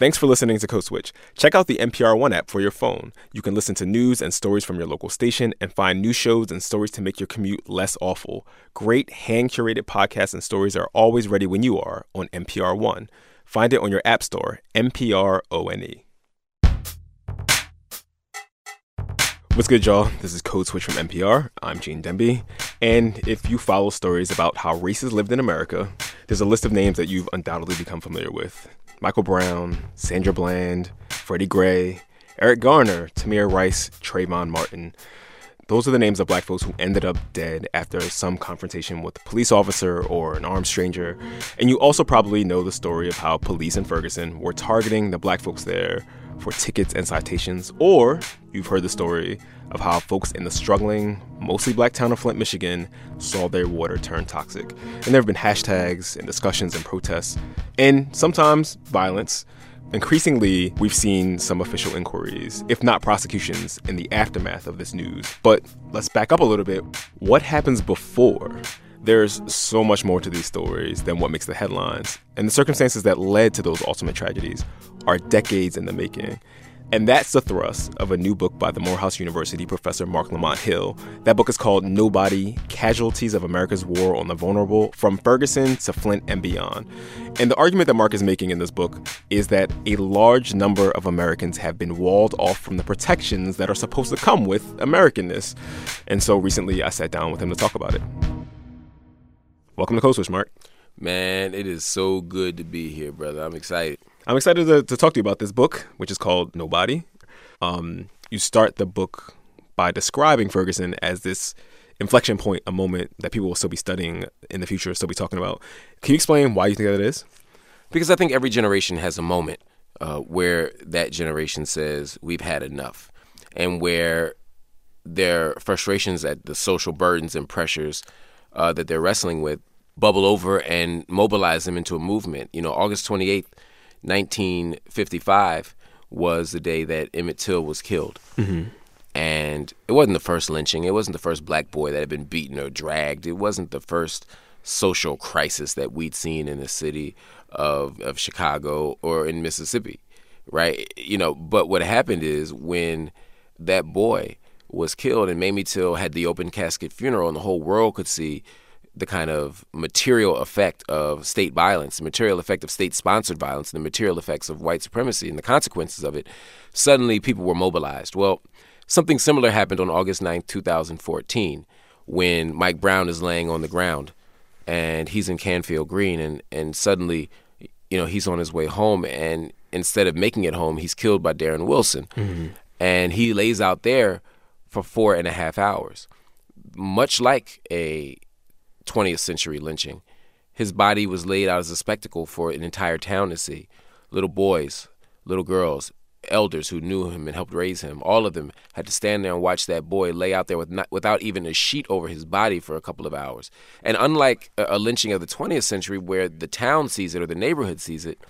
Thanks for listening to Code Switch. Check out the NPR One app for your phone. You can listen to news and stories from your local station and find new shows and stories to make your commute less awful. Great hand curated podcasts and stories are always ready when you are on NPR One. Find it on your app store, NPR ONE. What's good, y'all? This is Code Switch from NPR. I'm Gene Demby. And if you follow stories about how races lived in America, there's a list of names that you've undoubtedly become familiar with. Michael Brown, Sandra Bland, Freddie Gray, Eric Garner, Tamir Rice, Trayvon Martin. Those are the names of black folks who ended up dead after some confrontation with a police officer or an armed stranger. And you also probably know the story of how police in Ferguson were targeting the black folks there for tickets and citations, or you've heard the story of how folks in the struggling, mostly black town of Flint, Michigan, saw their water turn toxic. And there have been hashtags and discussions and protests, and sometimes violence. Increasingly, we've seen some official inquiries, if not prosecutions, in the aftermath of this news. But let's back up a little bit. What happens before? There's so much more to these stories than what makes the headlines, and the circumstances that led to those ultimate tragedies are decades in the making. And that's the thrust of a new book by the Morehouse University professor Marc Lamont Hill. That book is called Nobody Casualties of America's War on the Vulnerable From Ferguson to Flint and Beyond. And the argument that Marc is making in this book is that a large number of Americans have been walled off from the protections that are supposed to come with Americanness. And so recently I sat down with him to talk about it. Welcome to Code Switch, Marc. Man, it is so good to be here, brother. I'm excited. I'm excited to, to talk to you about this book, which is called Nobody. Um, you start the book by describing Ferguson as this inflection point, a moment that people will still be studying in the future, still be talking about. Can you explain why you think that is? Because I think every generation has a moment uh, where that generation says, we've had enough, and where their frustrations at the social burdens and pressures uh, that they're wrestling with bubble over and mobilize them into a movement. You know, August 28th, 1955 was the day that Emmett Till was killed. Mm-hmm. And it wasn't the first lynching. It wasn't the first black boy that had been beaten or dragged. It wasn't the first social crisis that we'd seen in the city of, of Chicago or in Mississippi, right? You know, but what happened is when that boy was killed and Mamie Till had the open casket funeral and the whole world could see the kind of material effect of state violence, the material effect of state sponsored violence, and the material effects of white supremacy and the consequences of it, suddenly people were mobilized. Well, something similar happened on August 9th, 2014, when Mike Brown is laying on the ground and he's in Canfield Green, and, and suddenly, you know, he's on his way home, and instead of making it home, he's killed by Darren Wilson. Mm-hmm. And he lays out there for four and a half hours, much like a 20th century lynching. His body was laid out as a spectacle for an entire town to see. Little boys, little girls, elders who knew him and helped raise him, all of them had to stand there and watch that boy lay out there with not, without even a sheet over his body for a couple of hours. And unlike a, a lynching of the 20th century where the town sees it or the neighborhood sees it,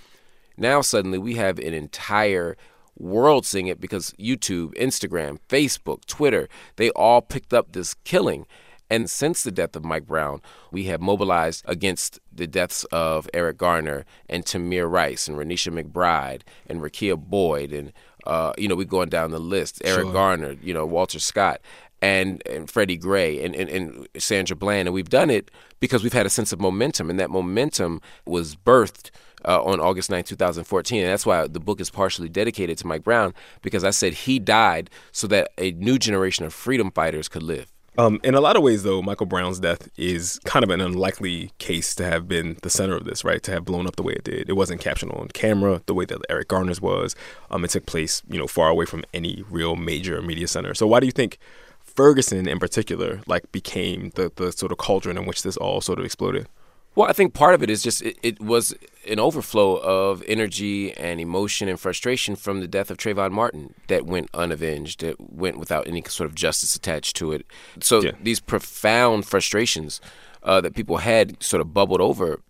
now suddenly we have an entire world seeing it because YouTube, Instagram, Facebook, Twitter, they all picked up this killing. And since the death of Mike Brown, we have mobilized against the deaths of Eric Garner and Tamir Rice and Renisha McBride and Rekia Boyd and uh, you know, we're going down the list. Eric sure. Garner, you know, Walter Scott and, and Freddie Gray and, and, and Sandra Bland. And we've done it because we've had a sense of momentum. And that momentum was birthed uh, on August 9, 2014. And that's why the book is partially dedicated to Mike Brown because I said he died so that a new generation of freedom fighters could live. Um, in a lot of ways, though, Michael Brown's death is kind of an unlikely case to have been the center of this, right? To have blown up the way it did. It wasn't captioned on camera the way that Eric Garner's was. Um, it took place, you know, far away from any real major media center. So why do you think Ferguson, in particular, like became the the sort of cauldron in which this all sort of exploded? Well, I think part of it is just it, it, was an overflow of energy and emotion and frustration from the death of Trayvon Martin that went unavenged, that went without any sort of justice attached to it. So yeah. these profound frustrations uh, that people had sort of bubbled over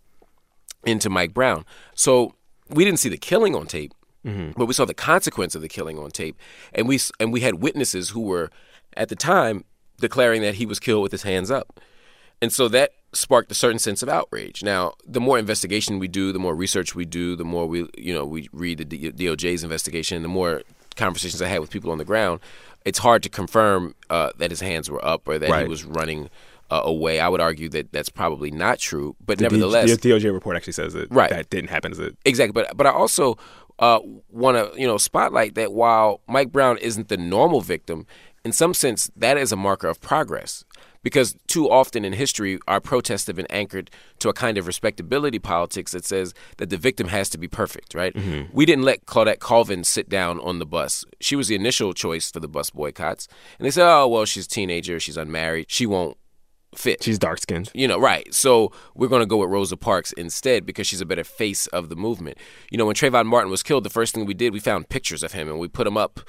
into Mike Brown. So we didn't see the killing on tape, mm-hmm. but we saw the consequence of the killing on tape, and we and we had witnesses who were at the time declaring that he was killed with his hands up. And so that sparked a certain sense of outrage. Now, the more investigation we do, the more research we do, the more we, you know, we read the DOJ's investigation, the more conversations I had with people on the ground, it's hard to confirm uh, that his hands were up or that Right. he was running uh, away. I would argue that that's probably not true, but The D- nevertheless, the DOJ report actually says that Right. that didn't happen. Exactly, but but I also uh, want to you know spotlight that while Mike Brown isn't the normal victim, in some sense that is a marker of progress. Because too often in history, our protests have been anchored to a kind of respectability politics that says that the victim has to be perfect, right? Mm-hmm. We didn't let Claudette Colvin sit down on the bus. She was the initial choice for the bus boycotts. And they said, oh, well, she's a teenager, she's unmarried, she won't fit. She's dark skinned. You know, right. So we're going to go with Rosa Parks instead because she's a better face of the movement. You know, when Trayvon Martin was killed, the first thing we did, we found pictures of him and we put him up,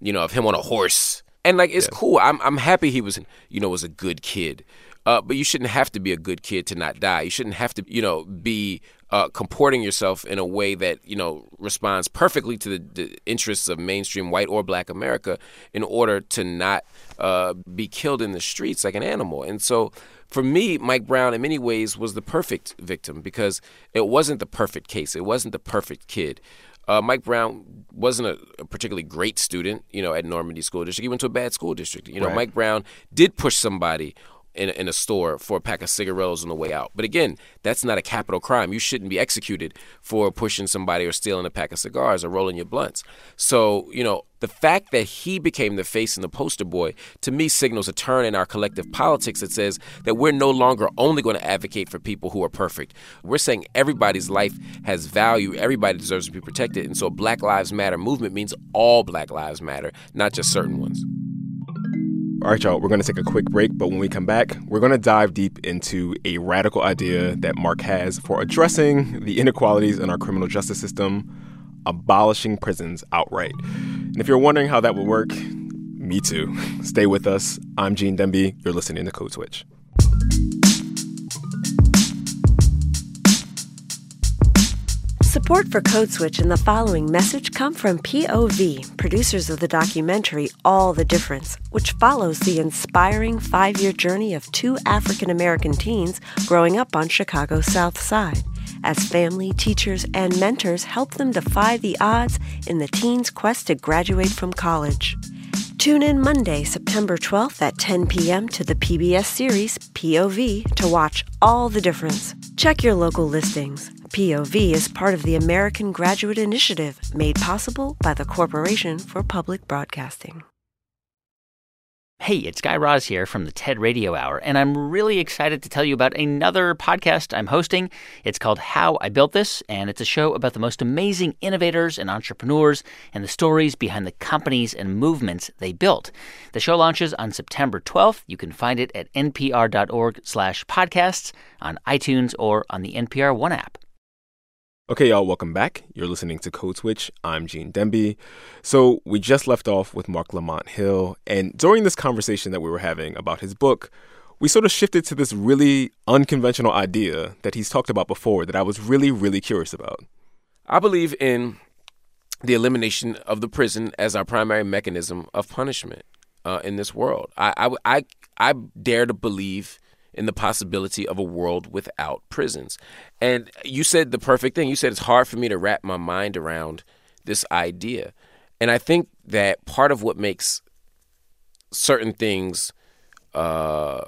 you know, of him on a horse. And like, it's cool. I'm, I'm happy he was, you know, was a good kid. Uh, but you shouldn't have to be a good kid to not die. You shouldn't have to, you know, be uh, comporting yourself in a way that, you know, responds perfectly to the, the interests of mainstream white or black America in order to not uh, be killed in the streets like an animal. And so for me, Mike Brown, in many ways, was the perfect victim because it wasn't the perfect case. It wasn't the perfect kid. Uh, Mike Brown wasn't a, a particularly great student, you know, at Normandy School District. He went to a bad school district. You know, Right. Mike Brown did push somebody in a, in a store for a pack of cigarillos on the way out. But again, that's not a capital crime. You shouldn't be executed for pushing somebody or stealing a pack of cigars or rolling your blunts. So, you know, the fact that he became the face and the poster boy to me signals a turn in our collective politics that says that we're no longer only going to advocate for people who are perfect. We're saying everybody's life has value, everybody deserves to be protected. And so Black Lives Matter movement means all Black Lives Matter, not just certain ones. All right, y'all, we're going to take a quick break, but when we come back, we're going to dive deep into a radical idea that Marc has for addressing the inequalities in our criminal justice system, abolishing prisons outright. And if you're wondering how that would work, me too. Stay with us. I'm Gene Demby. You're listening to Code Switch. Support for Code Switch and the following message come from POV, producers of the documentary All the Difference, which follows the inspiring five year journey of two African American teens growing up on Chicago's South Side, as family, teachers, and mentors help them defy the odds in the teens' quest to graduate from college. Tune in Monday, September 12th at 10 p.m. to the PBS series POV to watch All the Difference. Check your local listings. POV is part of the American Graduate Initiative made possible by the Corporation for Public Broadcasting. Hey, it's Guy Raz here from the TED Radio Hour, and I'm really excited to tell you about another podcast I'm hosting. It's called How I Built This, and it's a show about the most amazing innovators and entrepreneurs and the stories behind the companies and movements they built. The show launches on September 12th. You can find it at npr.org slash podcasts on iTunes or on the NPR One app. Okay, y'all, welcome back. You're listening to Code Switch. I'm Gene Demby. So, we just left off with Marc Lamont Hill, and during this conversation that we were having about his book, we sort of shifted to this really unconventional idea that he's talked about before that I was really, really curious about. I believe in the elimination of the prison as our primary mechanism of punishment uh, in this world. I, I, I, I dare to believe in the possibility of a world without prisons. And you said the perfect thing. You said it's hard for me to wrap my mind around this idea. And I think that part of what makes certain things uh,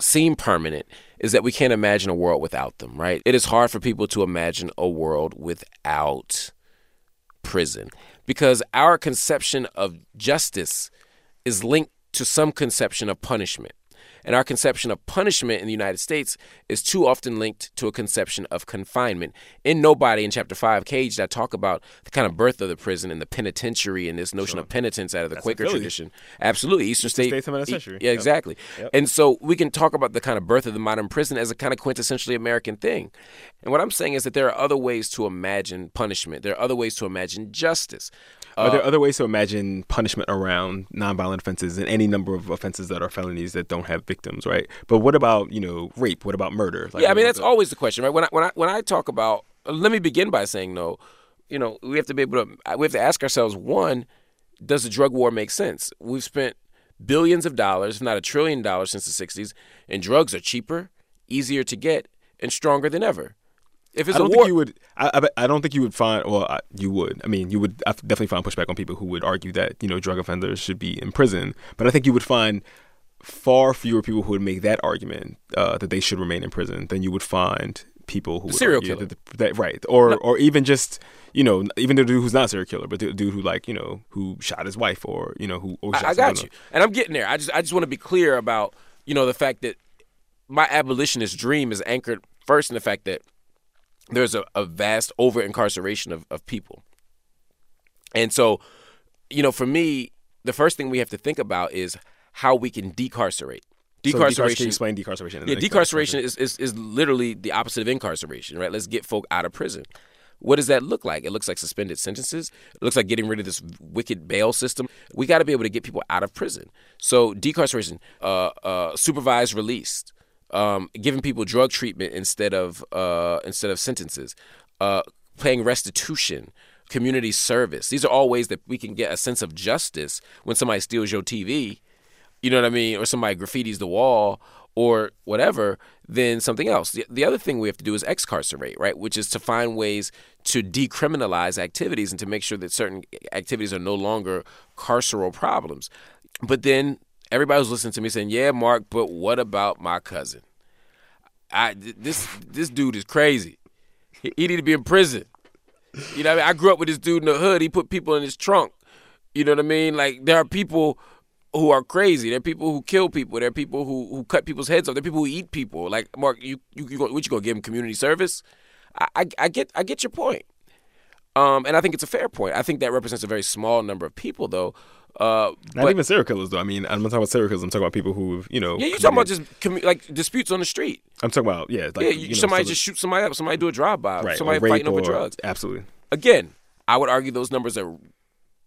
seem permanent is that we can't imagine a world without them, right? It is hard for people to imagine a world without prison because our conception of justice is linked to some conception of punishment. And our conception of punishment in the United States is too often linked to a conception of confinement. In Nobody, in chapter 5, Caged, I talk about the kind of birth of the prison and the penitentiary and this notion of penitence out of the That's Quaker tradition. Absolutely. Eastern State. State, turn of the E- century. Yeah, Yep. exactly. Yep. And so we can talk about the kind of birth of the modern prison as a kind of quintessentially American thing. And what I'm saying is that there are other ways to imagine punishment, there are other ways to imagine justice. Are there other ways to imagine punishment around nonviolent offenses and any number of offenses that are felonies that don't have victims, right? But what about, you know, rape? What about murder? Like, yeah, I mean that's the- always the question, right? When I when I when I talk about, uh, let me begin by saying no. You know, we have to be able to we have to ask ourselves: one, does the drug war make sense? We've spent billions of dollars, if not a trillion dollars, since the '60s, and drugs are cheaper, easier to get, and stronger than ever. If it's I don't a war, think you would. I, I, I don't think you would find. Well, I, you would. I mean, you would I definitely find pushback on people who would argue that you know drug offenders should be in prison. But I think you would find far fewer people who would make that argument uh, that they should remain in prison than you would find people who would serial killer. That, that right or or even just you know even the dude who's not a serial killer, but the dude who like you know who shot his wife or you know who. Or shot I, I got you, and I'm getting there. I just I just want to be clear about you know the fact that my abolitionist dream is anchored first in the fact that there's a, a vast over incarceration of, of people, and so you know for me the first thing we have to think about is how we can decarcerate. So decarceration. Can you explain decarceration? Yeah, decarceration is, is is literally the opposite of incarceration, right? Let's get folk out of prison. What does that look like? It looks like suspended sentences. It looks like getting rid of this wicked bail system. We got to be able to get people out of prison. So decarceration, uh, uh, supervised release, um, giving people drug treatment instead of uh, instead of sentences, uh, paying restitution, community service. These are all ways that we can get a sense of justice when somebody steals your TV you know what I mean, or somebody graffitis the wall or whatever, then something else. The, the other thing we have to do is excarcerate, right? Which is to find ways to decriminalize activities and to make sure that certain activities are no longer carceral problems. But then everybody was listening to me saying, "Yeah, Marc, but what about my cousin? I this this dude is crazy. He, he need to be in prison. You know, what I, mean? I grew up with this dude in the hood. He put people in his trunk. You know what I mean? Like there are people who are crazy. There are people who kill people. There are people who, who cut people's heads off. There are people who eat people. Like Marc, you you, you what you gonna give him community service? I, I I get I get your point. Um, and I think it's a fair point. I think that represents a very small number of people, though. Uh, Not but- even serial killers, though. I mean, I'm not talking about serial killers. I'm talking about people who, you know. yeah, you talking about just commu- like disputes on the street. I'm talking about yeah, like yeah, you, you know, somebody so just shoot somebody up. Somebody do a drive by. right, somebody fighting over drugs. Absolutely. Again, I would argue those numbers are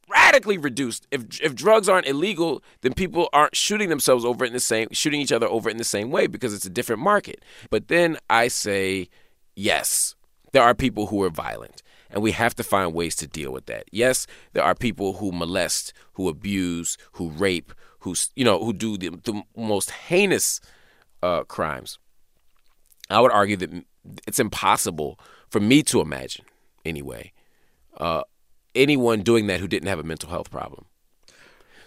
radically reduced. If if drugs aren't illegal, then people aren't shooting themselves over it in the same shooting each other over it in the same way because it's a different market. But then I say yes, there are people who are violent. And we have to find ways to deal with that. Yes, there are people who molest, who abuse, who rape, who you know, who do the, the most heinous uh, crimes. I would argue that it's impossible for me to imagine, anyway, uh, anyone doing that who didn't have a mental health problem.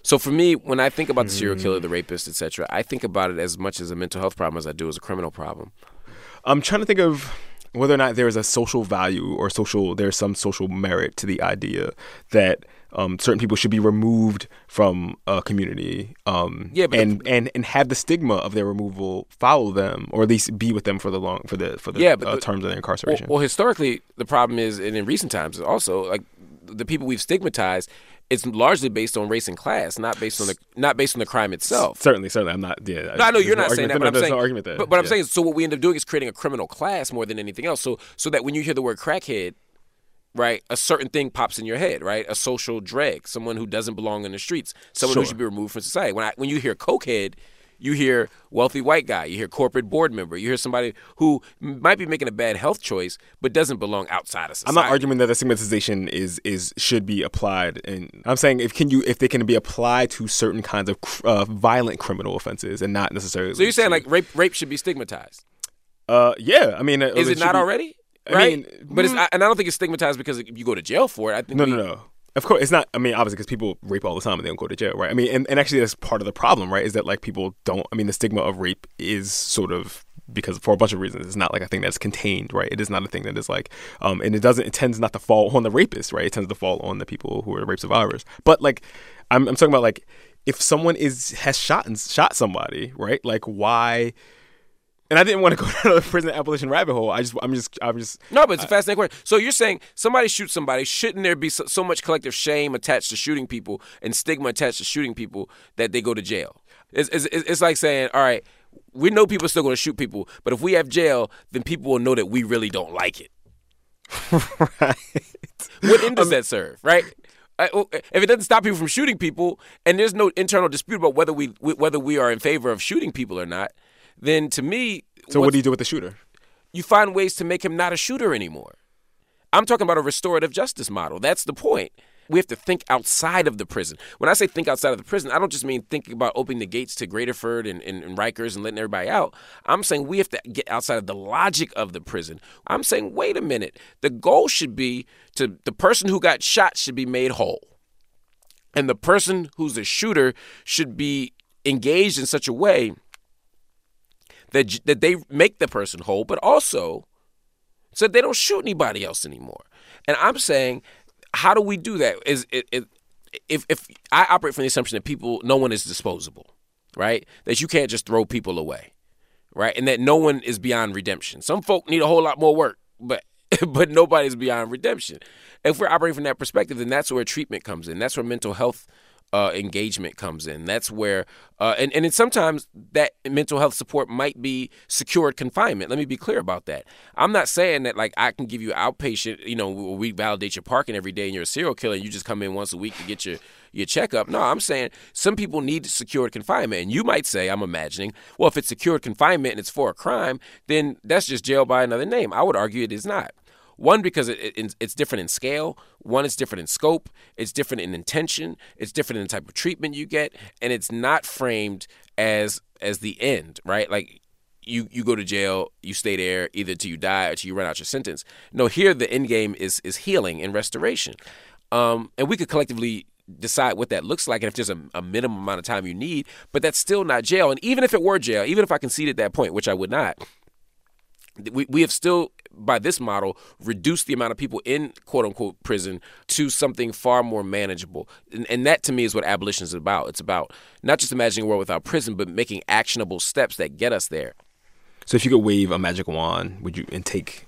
So for me, when I think about the serial killer, the rapist, etc., I think about it as much as a mental health problem as I do as a criminal problem. I'm trying to think of whether or not there is a social value or social there's some social merit to the idea that um, certain people should be removed from a community um, Yeah, and, and and have the stigma of their removal follow them or at least be with them for the long for the for the Yeah, but uh, the- terms of their Well, incarceration. well, historically, the problem is, and in recent times also, like the people we've stigmatized, it's largely based on race and class, not based on the not based on the crime itself. certainly, certainly, I'm not. Yeah, No, I know you're no not saying that, but I'm saying, no argument there. but, but I'm saying, so what we end up doing is creating a criminal class more than anything else. So, so that when you hear the word crackhead, right, a certain thing pops in your head, right? A social drag, someone who doesn't belong in the streets, someone who should be removed from society. When I, when you hear cokehead, you hear wealthy white guy, you hear corporate board member, you hear somebody who might be making a bad health choice but doesn't belong outside of society. I'm not arguing that the stigmatization is is should be applied, and I'm saying if can you if they can be applied to certain kinds of cr- uh, violent criminal offenses and not necessarily. So you're saying like rape rape should be stigmatized? uh, yeah, I mean, uh, Is it should not be- already? I Right, mean, but it's mm. and I don't think it's stigmatized because you go to jail for it. I think No, we- no, no. Of course, it's not. I mean, obviously, because people rape all the time and they don't go to jail, right? I mean, and, and actually, that's part of the problem, right? Is that like people don't. I mean, the stigma of rape is sort of because for a bunch of reasons, it's not like a thing that's contained, right? It is not a thing that is like, um, and it doesn't. It tends not to fall on the rapist, right? It tends to fall on the people who are rape survivors. But like, I'm, I'm talking about like if someone is has shot and shot somebody, right? Like, why? And I didn't want to go down the prison abolition rabbit hole. I just, I'm just, I'm just. No, but it's a fascinating question. So you're saying somebody shoots somebody, shouldn't there be so, so much collective shame attached to shooting people and stigma attached to shooting people that they go to jail? It's, it's, it's like saying, all right, we know people are still going to shoot people, but if we have jail, then people will know that we really don't like it. right. What end does um, that serve, right? Oh, If it doesn't stop people from shooting people, and there's no internal dispute about whether we whether we are in favor of shooting people or not, then to me, So what do you do with the shooter? you find ways to make him not a shooter anymore. I'm talking about a restorative justice model. That's the point. we have to think outside of the prison. When I say think outside of the prison, I don't just mean thinking about opening the gates to Graterford and, and, and Rikers and letting everybody out. I'm saying we have to get outside of the logic of the prison. I'm saying, wait a minute. The goal should be to the person who got shot should be made whole. And the person who's a shooter should be engaged in such a way that that they make the person whole, but also so they don't shoot anybody else anymore. And I'm saying, how do we do that? Is it, it if if I operate from the assumption that people, no one is disposable, right? That you can't just throw people away, right? And that no one is beyond redemption. Some folk need a whole lot more work, but but nobody's beyond redemption. If we're operating from that perspective, then that's where treatment comes in. That's where mental health uh, engagement comes in. That's where, uh, and and sometimes that mental health support might be secured confinement. Let me be clear about that. I'm not saying that like I can give you outpatient, you know, we validate your parking every day and you're a serial killer and you just come in once a week to get your your checkup. No, I'm saying some people need secured confinement, and you might say, I'm imagining, well, if it's secured confinement and it's for a crime, then that's just jail by another name. I would argue it is not. One, because it, it, it's different in scale. One, it's different in scope. It's different in intention. It's different in the type of treatment you get, and it's not framed as as the end, right? Like you you go to jail, you stay there either till you die or till you run out your sentence. No, here the end game is is healing and restoration, um, and we could collectively decide what that looks like and if there's a, a, minimum amount of time you need, but that's still not jail. And even if it were jail, even if I conceded that point, which I would not, we, we have still by this model reduced the amount of people in quote unquote prison to something far more manageable. And, and, that to me is what abolition is about. It's about not just imagining a world without prison but making actionable steps that get us there. So if you could wave a magic wand would you and take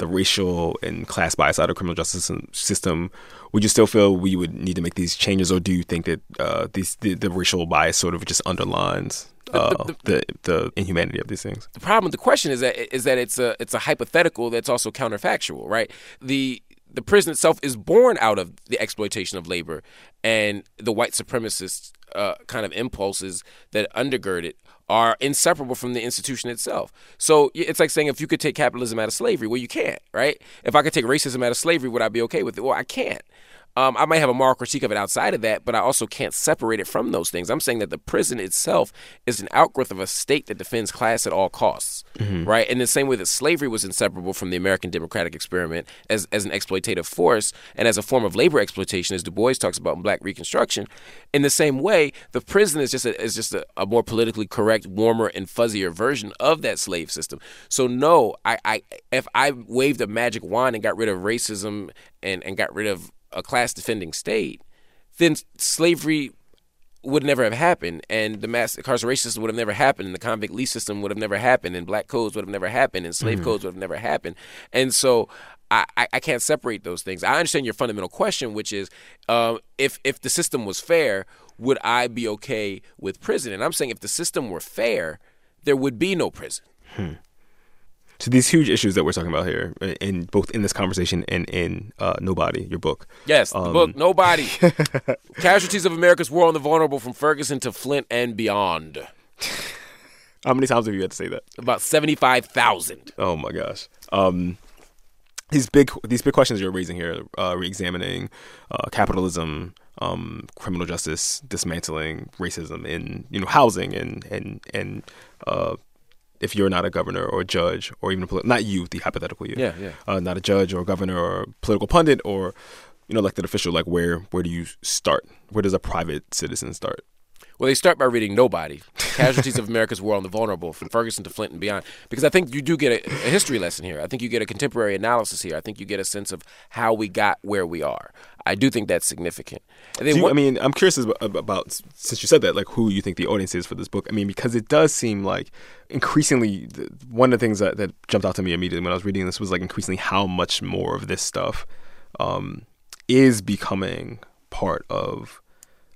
the racial and class bias out of criminal justice system would you still feel we would need to make these changes or do you think that uh, these the, the racial bias sort of just underlines uh, the, the, the, inhumanity of these things. The problem, the question is that is that it's a it's a hypothetical that's also counterfactual, right? The the prison itself is born out of the exploitation of labor and the white supremacist uh, kind of impulses that undergird it are inseparable from the institution itself. So it's like saying if you could take capitalism out of slavery, well, you can't, right? If I could take racism out of slavery, would I be okay with it? Well, I can't. Um, I might have a moral critique of it outside of that, but I also can't separate it from those things. I'm saying that the prison itself is an outgrowth of a state that defends class at all costs, mm-hmm. right? In the same way that slavery was inseparable from the American democratic experiment as, as an exploitative force and as a form of labor exploitation, as Du Bois talks about in Black Reconstruction. In the same way, the prison is just a, is just a, a more politically correct, warmer, and fuzzier version of that slave system. So no, I, I if I waved a magic wand and got rid of racism and, and got rid of a class defending state, then slavery would never have happened, and the mass incarceration system would have never happened, and the convict lease system would have never happened, and black codes would have never happened, and slave mm-hmm. codes would have never happened. And so I, I can't separate those things. I understand your fundamental question, which is uh, if if the system was fair, would I be okay with prison? And I'm saying if the system were fair, there would be no prison. Hmm. So these huge issues that we're talking about here, in both in this conversation and in uh, Nobody, your book. Yes, um, the book Nobody: Casualties of America's War on the Vulnerable from Ferguson to Flint and Beyond. How many times have you had to say that? About seventy-five thousand. Oh my gosh. Um, these big these big questions you're raising here, uh, re-examining uh, capitalism, um, criminal justice, dismantling racism in you know housing and and and uh, if you're not a governor or a judge or even a politi- not you, the hypothetical you, yeah, yeah, uh, not a judge or a governor or political pundit or you know elected official, like where where do you start? Where does a private citizen start? Well, they start by reading Nobody, Casualties of America's War on the Vulnerable, from Ferguson to Flint and beyond, because I think you do get a, a, history lesson here. I think you get a contemporary analysis here. I think you get a sense of how we got where we are. I do think that's significant. You, I mean, I'm curious about, since you said that, like who you think the audience is for this book. I mean, because it does seem like increasingly one of the things that, that jumped out to me immediately when I was reading this was like increasingly how much more of this stuff um, is becoming part of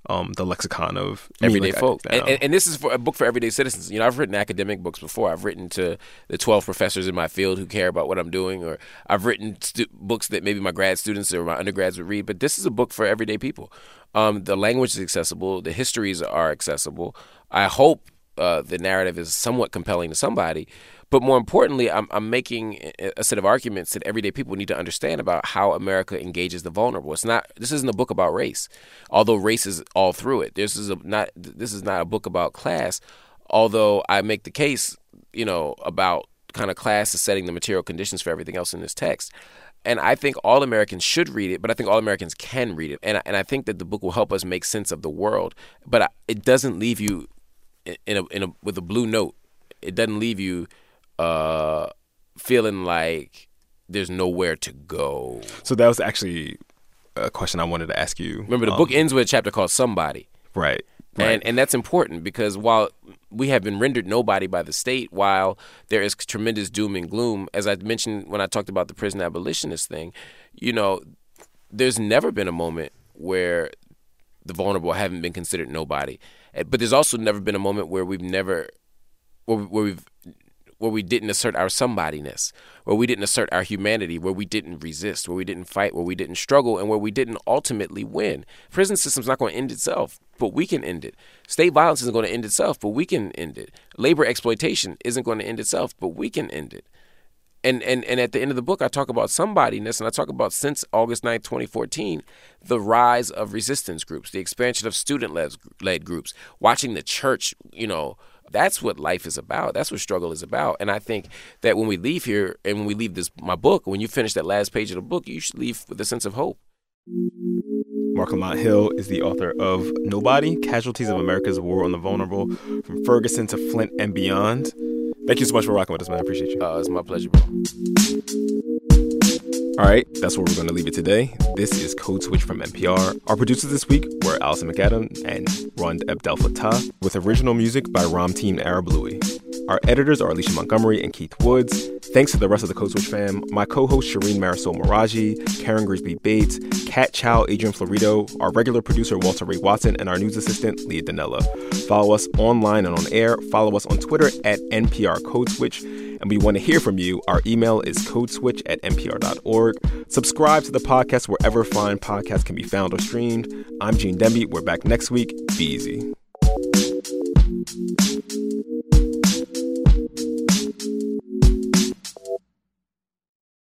um, the lexicon of everyday like folk. And, and, and, this is for a book for everyday citizens. You know, I've written academic books before. I've written to the 12 professors in my field who care about what I'm doing, or I've written stu- books that maybe my grad students or my undergrads would read. But this is a book for everyday people. Um, the language is accessible, the histories are accessible. I hope uh, the narrative is somewhat compelling to somebody. But more importantly, I'm, I'm making a set of arguments that everyday people need to understand about how America engages the vulnerable. It's not. This isn't a book about race, although race is all through it. This is a, not. This is not a book about class, although I make the case, you know, about kind of class is setting the material conditions for everything else in this text. And I think all Americans should read it, but I think all Americans can read it. And I, and I think that the book will help us make sense of the world. But I, it doesn't leave you in a, in a, with a blue note. It doesn't leave you uh, feeling like there's nowhere to go. So that was actually a question I wanted to ask you. Remember, the um, book ends with a chapter called Somebody. Right. Right. And and that's important because while we have been rendered nobody by the state, while there is tremendous doom and gloom, as I mentioned when I talked about the prison abolitionist thing, you know, there's never been a moment where the vulnerable haven't been considered nobody. Eh, but there's also never been a moment where we've never where, where we've where we didn't assert our somebodyness, where we didn't assert our humanity, where we didn't resist, where we didn't fight, where we didn't struggle, and where we didn't ultimately win. Prison system's not going to end itself, but we can end it. State violence isn't going to end itself, but we can end it. Labor exploitation isn't going to end itself, but we can end it. And, and, and at the end of the book, I talk about somebodyness, and I talk about since August 9, 2014, the rise of resistance groups, the expansion of student led groups, watching the church, you know, that's what life is about. That's what struggle is about. And I think that when we leave here and when we leave this my book, when you finish that last page of the book, you should leave with a sense of hope. Marc Lamont Hill is the author of Nobody Casualties of America's War on the Vulnerable, from Ferguson to Flint and Beyond. Thank you so much for rocking with us, man. I appreciate you. Uh, it's my pleasure, bro. All right, that's where we're going to leave it today. This is Code Switch from NPR. Our producers this week were Alison MacAdam and Rund Abdelfatah, with original music by Ramtin Arablouei. Our editors are Alicia Montgomery and Keith Woods. Thanks to the rest of the Code Switch fam, my co-host Shireen Marisol Meraji, Karen Grigsby Bates, Kat Chow, Adrian Florido, our regular producer Walter Ray Watson, and our news assistant Leah Donnella. Follow us online and on air. Follow us on Twitter at NPR Code Switch and we want to hear from you. Our email is codeswitch at npr.org. Subscribe to the podcast wherever fine podcasts can be found or streamed. I'm Gene Demby. We're back next week. Be easy.